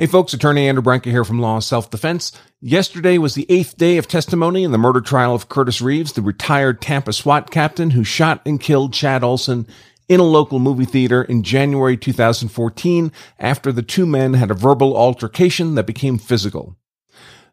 Hey folks, attorney Andrew Branca here from Law Self Defense. Yesterday was the eighth day of testimony in the murder trial of Curtis Reeves, the retired Tampa SWAT captain who shot and killed Chad Oulson in a local movie theater in January 2014 after the two men had a verbal altercation that became physical.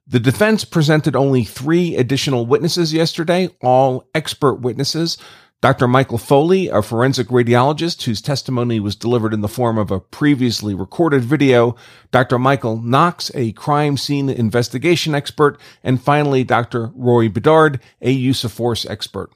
The defense presented only three additional witnesses yesterday, all expert witnesses. Dr. Michael Foley, a forensic radiologist whose testimony was delivered in the form of a previously recorded video, Dr. Michael Knox, a crime scene investigation expert, and finally Dr. Roy Bedard, a use of force expert.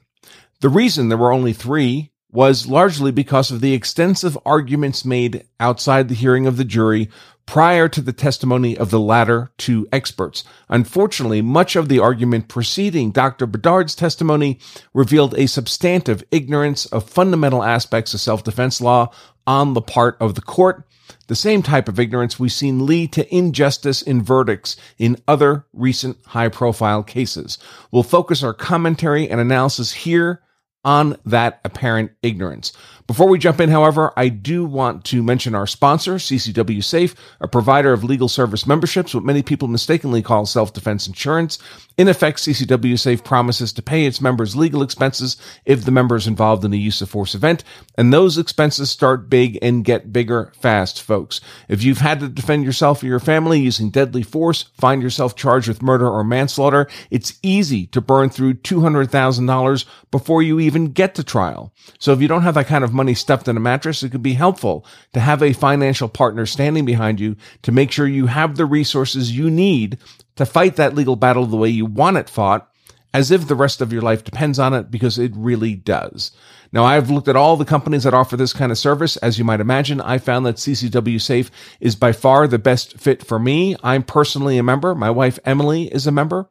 The reason there were only three was largely because of the extensive arguments made outside the hearing of the jury prior to the testimony of the latter two experts. Unfortunately, much of the argument preceding Dr. Bedard's testimony revealed a substantive ignorance of fundamental aspects of self-defense law on the part of the court. The same type of ignorance we've seen lead to injustice in verdicts in other recent high profile cases. We'll focus our commentary and analysis here on that apparent ignorance. Before we jump in, however, I do want to mention our sponsor, CCW Safe, a provider of legal service memberships, what many people mistakenly call self-defense insurance. In effect, CCW Safe promises to pay its members legal expenses if the member is involved in a use of force event, and those expenses start big and get bigger fast, folks. If you've had to defend yourself or your family using deadly force, find yourself charged with murder or manslaughter, it's easy to burn through $200,000 before you even get to trial. So if you don't have that kind of money stuffed in a mattress, it could be helpful to have a financial partner standing behind you to make sure you have the resources you need to fight that legal battle the way you want it fought, as if the rest of your life depends on it, because it really does. Now, I've looked at all the companies that offer this kind of service. As you might imagine, I found that CCW Safe is by far the best fit for me. I'm personally a member. My wife, Emily, is a member.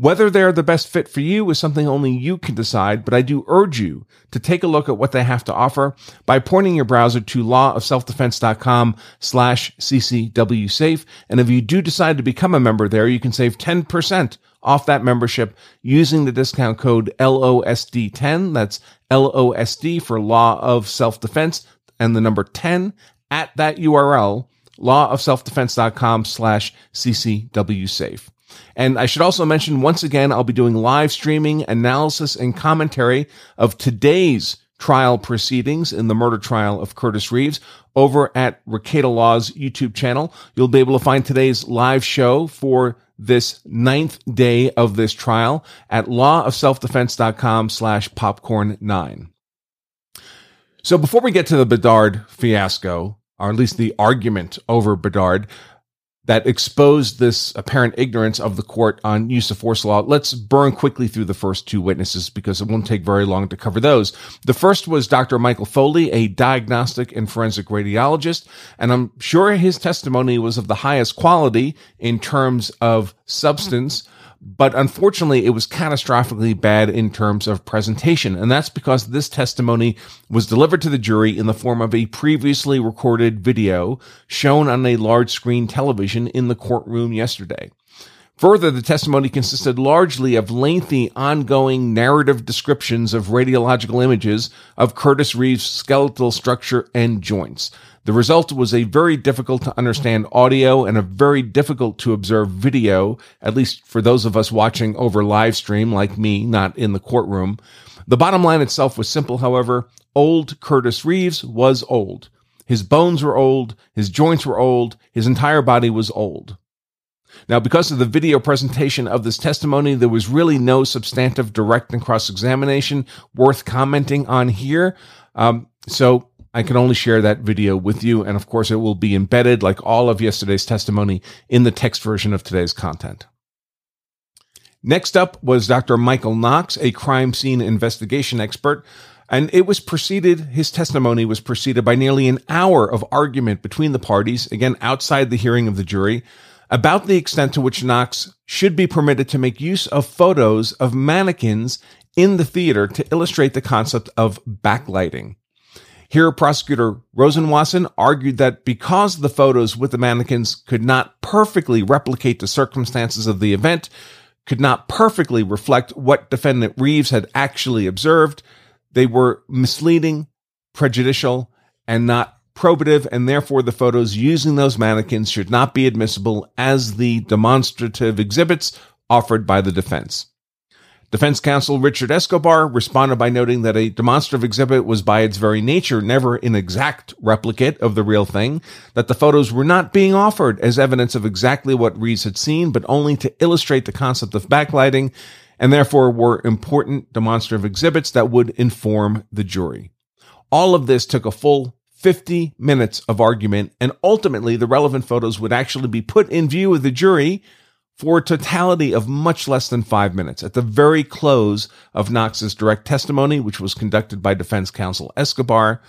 Whether they're the best fit for you is something only you can decide, but I do urge you to take a look at what they have to offer by pointing your browser to lawofselfdefense.com slash ccwsafe. And if you do decide to become a member there, you can save 10% off that membership using the discount code LOSD10. That's LOSD for Law of Self Defense and the number 10 at that URL, lawofselfdefense.com slash ccwsafe. And I should also mention once again, I'll be doing live streaming, analysis, and commentary of today's trial proceedings in the murder trial of Curtis Reeves over at Rekieta Law's YouTube channel. You'll be able to find today's live show for this ninth day of this trial at lawofselfdefense.com slash popcorn nine. So before we get to the Bedard fiasco, or at least the argument over Bedard, that exposed this apparent ignorance of the court on use of force law. Let's burn quickly through the first two witnesses because it won't take very long to cover those. The first was Dr. Michael Foley, a diagnostic and forensic radiologist, and I'm sure his testimony was of the highest quality in terms of substance but unfortunately it was catastrophically bad in terms of presentation. And that's because this testimony was delivered to the jury in the form of a previously recorded video shown on a large screen television in the courtroom yesterday. Further, the testimony consisted largely of lengthy, ongoing narrative descriptions of radiological images of Curtis Reeves' skeletal structure and joints. The result was a very difficult to understand audio and a very difficult to observe video, at least for those of us watching over live stream like me, not in the courtroom. The bottom line itself was simple, however. Old Curtis Reeves was old. His bones were old, his joints were old, his entire body was old. Now, because of the video presentation of this testimony, there was really no substantive direct and cross examination worth commenting on here. Um, so I can only share that video with you. And of course, it will be embedded, like all of yesterday's testimony, in the text version of today's content. Next up was Dr. Michael Knox, a crime scene investigation expert. And it was preceded, his testimony was preceded by nearly an hour of argument between the parties, again, outside the hearing of the jury about the extent to which Knox should be permitted to make use of photos of mannequins in the theater to illustrate the concept of backlighting. Here, prosecutor Rosenwasser argued that because the photos with the mannequins could not perfectly replicate the circumstances of the event, could not perfectly reflect what defendant Reeves had actually observed, they were misleading, prejudicial, and not probative, and therefore the photos using those mannequins should not be admissible as the demonstrative exhibits offered by the defense. Defense counsel Richard Escobar responded by noting that a demonstrative exhibit was by its very nature never an exact replicate of the real thing, that the photos were not being offered as evidence of exactly what Reeves had seen, but only to illustrate the concept of backlighting, and therefore were important demonstrative exhibits that would inform the jury. All of this took a full 50 minutes of argument, and ultimately the relevant photos would actually be put in view of the jury for a totality of much less than five minutes at the very close of Knox's direct testimony, which was conducted by defense counsel Escobar.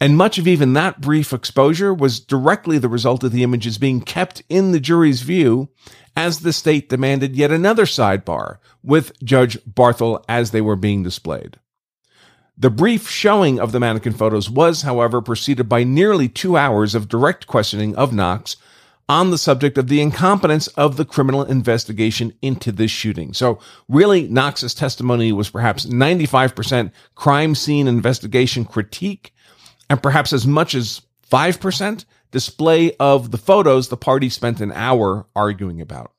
And much of even that brief exposure was directly the result of the images being kept in the jury's view as the state demanded yet another sidebar with Judge Barthle as they were being displayed. The brief showing of the mannequin photos was, however, preceded by nearly two hours of direct questioning of Knox on the subject of the incompetence of the criminal investigation into this shooting. So really, Knox's testimony was perhaps 95% crime scene investigation critique and perhaps as much as 5% display of the photos the party spent an hour arguing about.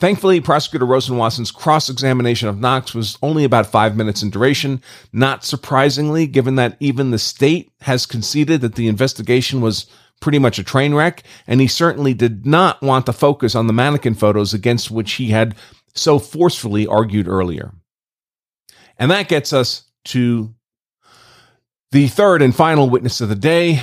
Thankfully, prosecutor Rosenwasser's cross-examination of Knox was only about five minutes in duration, not surprisingly, given that even the state has conceded that the investigation was pretty much a train wreck, and he certainly did not want to focus on the mannequin photos against which he had so forcefully argued earlier. And that gets us to the third and final witness of the day,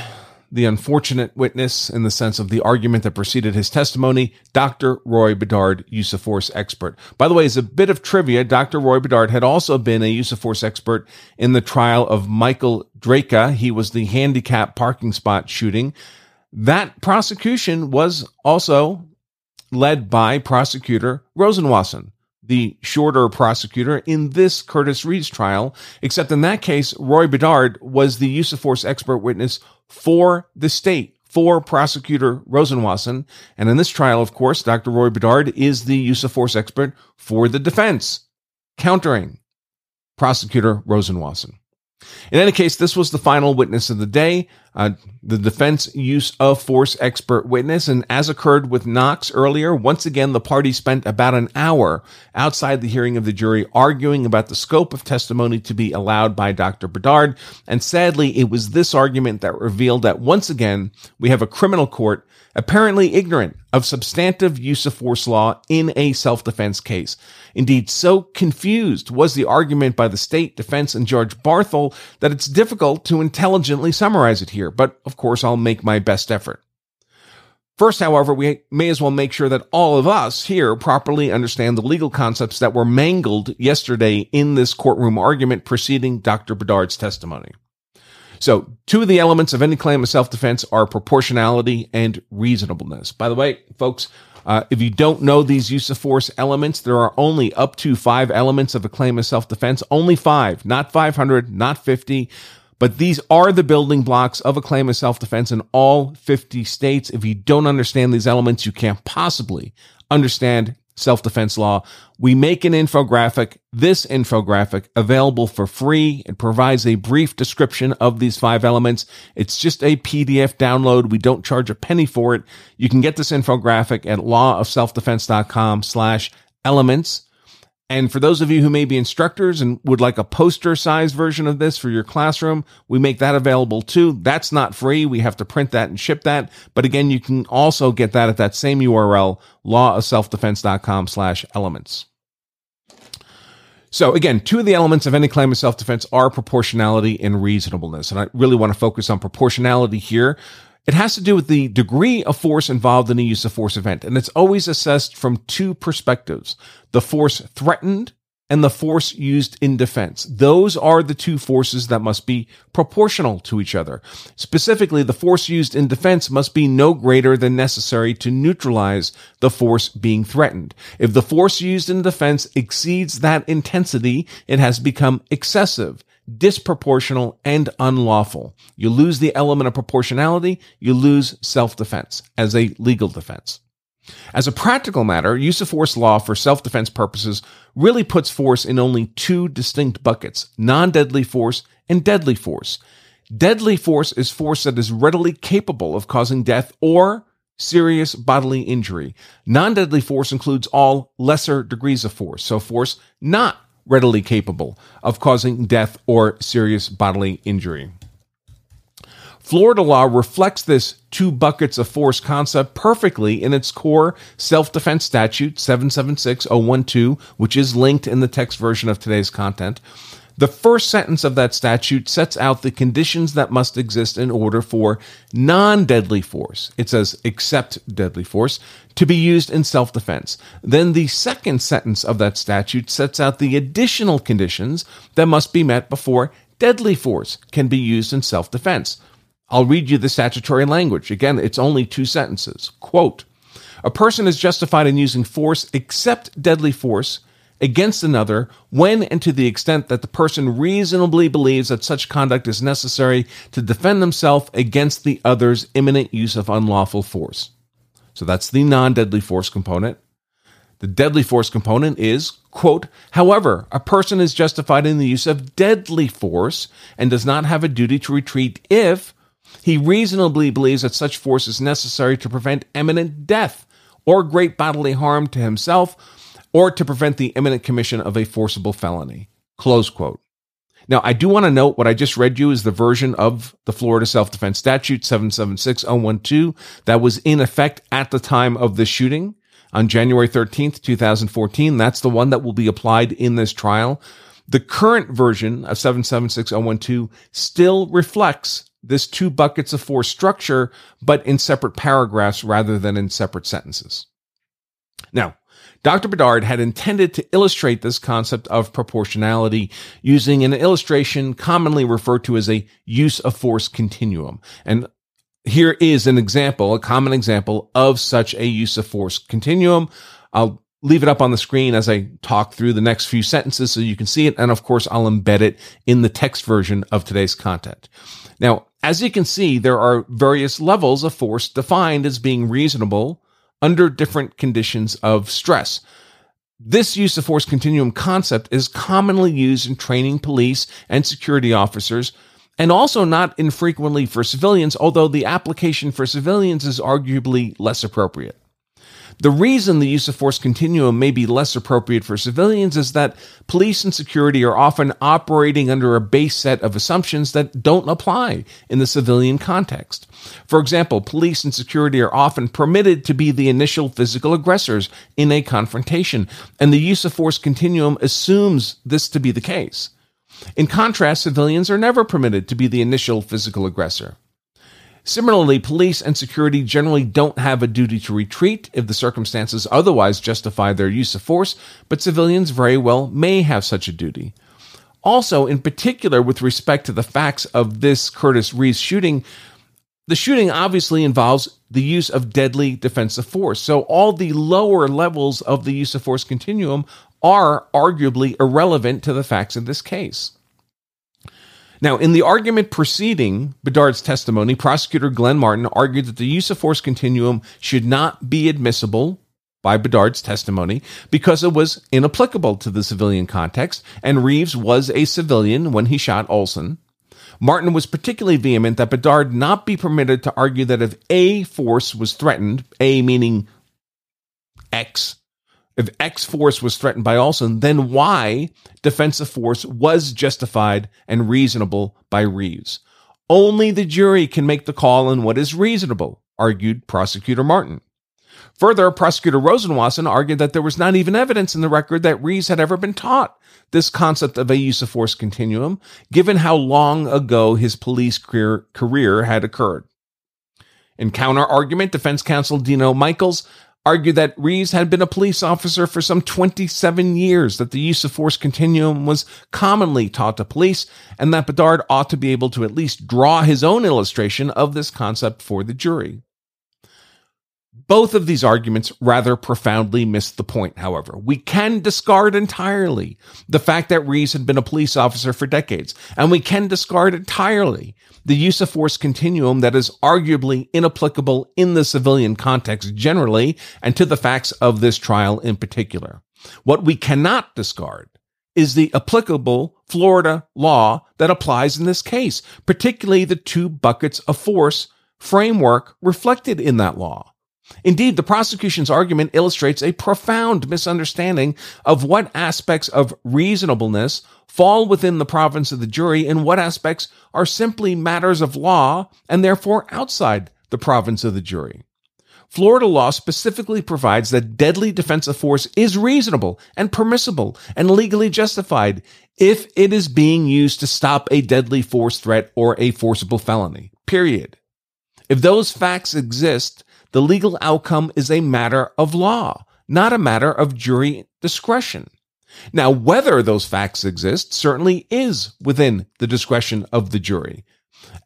the unfortunate witness in the sense of the argument that preceded his testimony, Dr. Roy Bedard, use of force expert. By the way, as a bit of trivia, Dr. Roy Bedard had also been a use of force expert in the trial of Michael Drejka. He was the handicap parking spot shooting. That prosecution was also led by prosecutor Rosenwasser, the shorter prosecutor in this Curtis Reeves trial, except in that case, Roy Bedard was the use of force expert witness for the state, for prosecutor Rosenwasser. And in this trial, of course, Dr. Roy Bedard is the use of force expert for the defense, countering prosecutor Rosenwasser. In any case, this was the final witness of the day, uh, the defense use of force expert witness. And as occurred with Knox earlier, once again, the party spent about an hour outside the hearing of the jury arguing about the scope of testimony to be allowed by Dr. Bedard. And sadly, it was this argument that revealed that once again, we have a criminal court apparently ignorant of substantive use of force law in a self-defense case. Indeed, so confused was the argument by the state defense and Judge Barthle that it's difficult to intelligently summarize it here, but of course I'll make my best effort. First, however, we may as well make sure that all of us here properly understand the legal concepts that were mangled yesterday in this courtroom argument preceding Dr. Bedard's testimony. So, two of the elements of any claim of self defense are proportionality and reasonableness. By the way, folks, uh, if you don't know these use of force elements, there are only up to five elements of a claim of self defense. Only five, not 500, not 50. But these are the building blocks of a claim of self defense in all 50 states. If you don't understand these elements, you can't possibly understand self defense law. We make an infographic, this infographic, available for free. It provides a brief description of these five elements. It's just a PDF download. We don't charge a penny for it. You can get this infographic at lawofselfdefense.com slash elements. And for those of you who may be instructors and would like a poster size version of this for your classroom, we make that available too. That's not free. We have to print that and ship that. But again, you can also get that at that same URL, lawofselfdefense.com slash elements. So again, two of the elements of any claim of self-defense are proportionality and reasonableness. And I really want to focus on proportionality here it has to do with the degree of force involved in a use of force event, and it's always assessed from two perspectives the force threatened and the force used in defense. Those are the two forces that must be proportional to each other. Specifically, the force used in defense must be no greater than necessary to neutralize the force being threatened. If the force used in defense exceeds that intensity, it has become excessive disproportional, and unlawful. You lose the element of proportionality, you lose self-defense as a legal defense. As a practical matter, use of force law for self-defense purposes really puts force in only two distinct buckets, non-deadly force and deadly force. Deadly force is force that is readily capable of causing death or serious bodily injury. Non-deadly force includes all lesser degrees of force, so force not readily capable of causing death or serious bodily injury. Florida law reflects this two buckets of force concept perfectly in its core self defense statute 776012, which is linked in the text version of today's content. The first sentence of that statute sets out the conditions that must exist in order for non deadly force. It says, except deadly force, to be used in self defense. Then the second sentence of that statute sets out the additional conditions that must be met before deadly force can be used in self defense. I'll read you the statutory language. Again, it's only two sentences. Quote, a person is justified in using force except deadly force against another when and to the extent that the person reasonably believes that such conduct is necessary to defend themselves against the other's imminent use of unlawful force. So that's the non deadly force component. The deadly force component is, quote, however, a person is justified in the use of deadly force and does not have a duty to retreat if he reasonably believes that such force is necessary to prevent imminent death or great bodily harm to himself or to prevent the imminent commission of a forcible felony. Close quote. Now, I do want to note what I just read you is the version of the Florida Self Defense Statute 776012 that was in effect at the time of the shooting on January 13th, 2014. That's the one that will be applied in this trial. The current version of 776012 still reflects this two buckets of force structure, but in separate paragraphs rather than in separate sentences. Now, Dr. Bedard had intended to illustrate this concept of proportionality using an illustration commonly referred to as a use of force continuum. And here is an example, a common example of such a use of force continuum. I'll leave it up on the screen as I talk through the next few sentences so you can see it. And of course, I'll embed it in the text version of today's content. Now, as you can see, there are various levels of force defined as being reasonable under different conditions of stress. This use of force continuum concept is commonly used in training police and security officers and also not infrequently for civilians, although the application for civilians is arguably less appropriate. The reason the use of force continuum may be less appropriate for civilians is that police and security are often operating under a base set of assumptions that don't apply in the civilian context. For example, police and security are often permitted to be the initial physical aggressors in a confrontation, and the use of force continuum assumes this to be the case. In contrast, civilians are never permitted to be the initial physical aggressor. Similarly, police and security generally don't have a duty to retreat if the circumstances otherwise justify their use of force, but civilians very well may have such a duty. Also, in particular, with respect to the facts of this Curtis Reeves shooting, the shooting obviously involves the use of deadly defensive force. So all the lower levels of the use of force continuum are arguably irrelevant to the facts in this case. Now, in the argument preceding Bedard's testimony, prosecutor Glenn Martin argued that the use of force continuum should not be admissible by Bedard's testimony because it was inapplicable to the civilian context, and Reeves was a civilian when he shot Oulson. Martin was particularly vehement that Bedard not be permitted to argue that if A force was threatened, A meaning X, if X force was threatened by Oulson, then Y defensive force was justified and reasonable by Reeves. Only the jury can make the call on what is reasonable, argued prosecutor Martin. Further, prosecutor Rosenwasser argued that there was not even evidence in the record that Reeves had ever been taught this concept of a use of force continuum, given how long ago his police career, career had occurred. In counter argument, defense counsel Dino Michaels argued that Reeves had been a police officer for some 27 years, that the use of force continuum was commonly taught to police, and that Bedard ought to be able to at least draw his own illustration of this concept for the jury. Both of these arguments rather profoundly miss the point, however. We can discard entirely the fact that Reeves had been a police officer for decades, and we can discard entirely the use of force continuum that is arguably inapplicable in the civilian context generally and to the facts of this trial in particular. What we cannot discard is the applicable Florida law that applies in this case, particularly the two buckets of force framework reflected in that law. Indeed, the prosecution's argument illustrates a profound misunderstanding of what aspects of reasonableness fall within the province of the jury and what aspects are simply matters of law and therefore outside the province of the jury. Florida law specifically provides that deadly defensive force is reasonable and permissible and legally justified if it is being used to stop a deadly force threat or a forcible felony. Period. If those facts exist, the legal outcome is a matter of law, not a matter of jury discretion. Now, whether those facts exist certainly is within the discretion of the jury.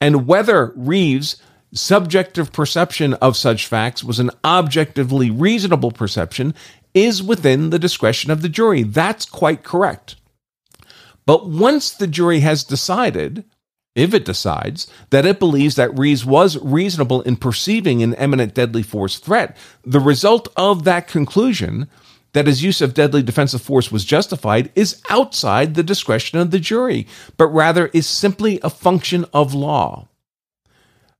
And whether Reeves' subjective perception of such facts was an objectively reasonable perception is within the discretion of the jury. That's quite correct. But once the jury has decided, if it decides, that it believes that Reeves was reasonable in perceiving an imminent deadly force threat, the result of that conclusion that his use of deadly defensive force was justified is outside the discretion of the jury, but rather is simply a function of law.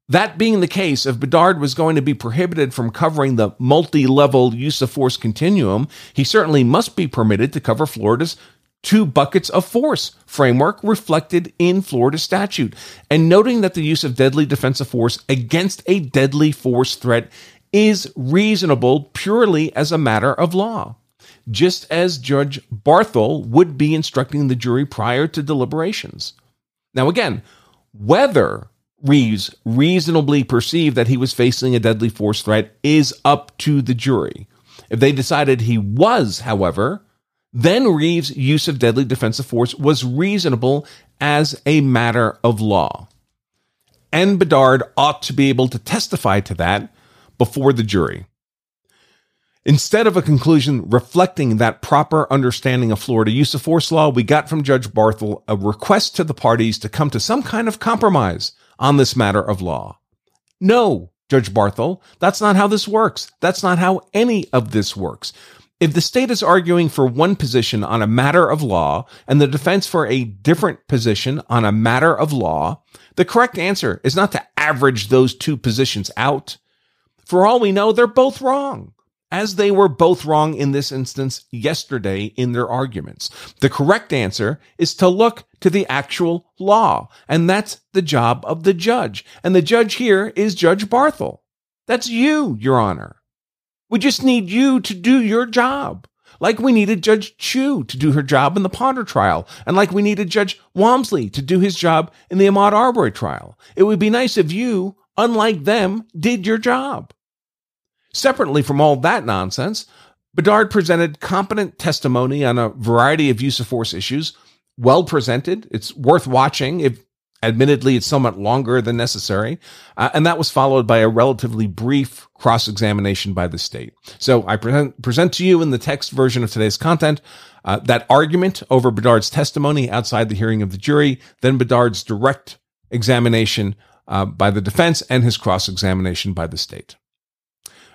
That being the case, if Bedard was going to be prohibited from covering the multi level use of force continuum, he certainly must be permitted to cover Florida's two buckets of force framework reflected in Florida statute. And noting that the use of deadly defensive force against a deadly force threat is reasonable purely as a matter of law. Just as Judge Barthle would be instructing the jury prior to deliberations. Now, again, whether Reeves reasonably perceived that he was facing a deadly force threat is up to the jury. If they decided he was, however, then Reeves' use of deadly defensive force was reasonable as a matter of law. And Bedard ought to be able to testify to that before the jury. Instead of a conclusion reflecting that proper understanding of Florida use of force law, we got from Judge Barthle a request to the parties to come to some kind of compromise on this matter of law. No, Judge Barthle, that's not how this works. That's not how any of this works. If the state is arguing for one position on a matter of law and the defense for a different position on a matter of law, the correct answer is not to average those two positions out. For all we know, they're both wrong as they were both wrong in this instance yesterday in their arguments. The correct answer is to look to the actual law, and that's the job of the judge. And the judge here is Judge Barthle. That's you, Your Honor. We just need you to do your job. Like we needed Judge Chu to do her job in the Potter trial, and like we needed Judge Walmsley to do his job in the Ahmaud Arbery trial. It would be nice if you, unlike them, did your job. Separately from all that nonsense, Bedard presented competent testimony on a variety of use of force issues, well presented. It's worth watching if admittedly it's somewhat longer than necessary. Uh, and that was followed by a relatively brief cross examination by the state. So I present, present to you in the text version of today's content uh, that argument over Bedard's testimony outside the hearing of the jury, then Bedard's direct examination uh, by the defense and his cross examination by the state.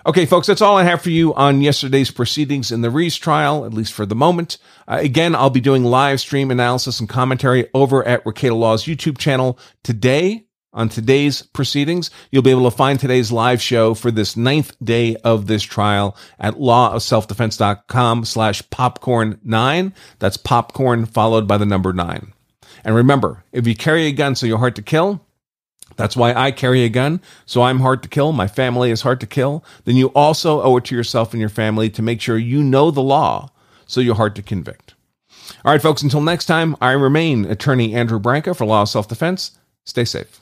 Okay, folks, that's all I have for you on yesterday's proceedings in the Reeves trial, at least for the moment. Uh, again, I'll be doing live stream analysis and commentary over at Rekieta Law's YouTube channel today on today's proceedings. You'll be able to find today's live show for this ninth day of this trial at lawofselfdefense.com slash popcorn nine. That's popcorn followed by the number nine. And remember, if you carry a gun so you're hard to kill, that's why I carry a gun. So I'm hard to kill. My family is hard to kill. Then you also owe it to yourself and your family to make sure you know the law so you're hard to convict. All right, folks, until next time, I remain attorney Andrew Branca for Law of Self Defense. Stay safe.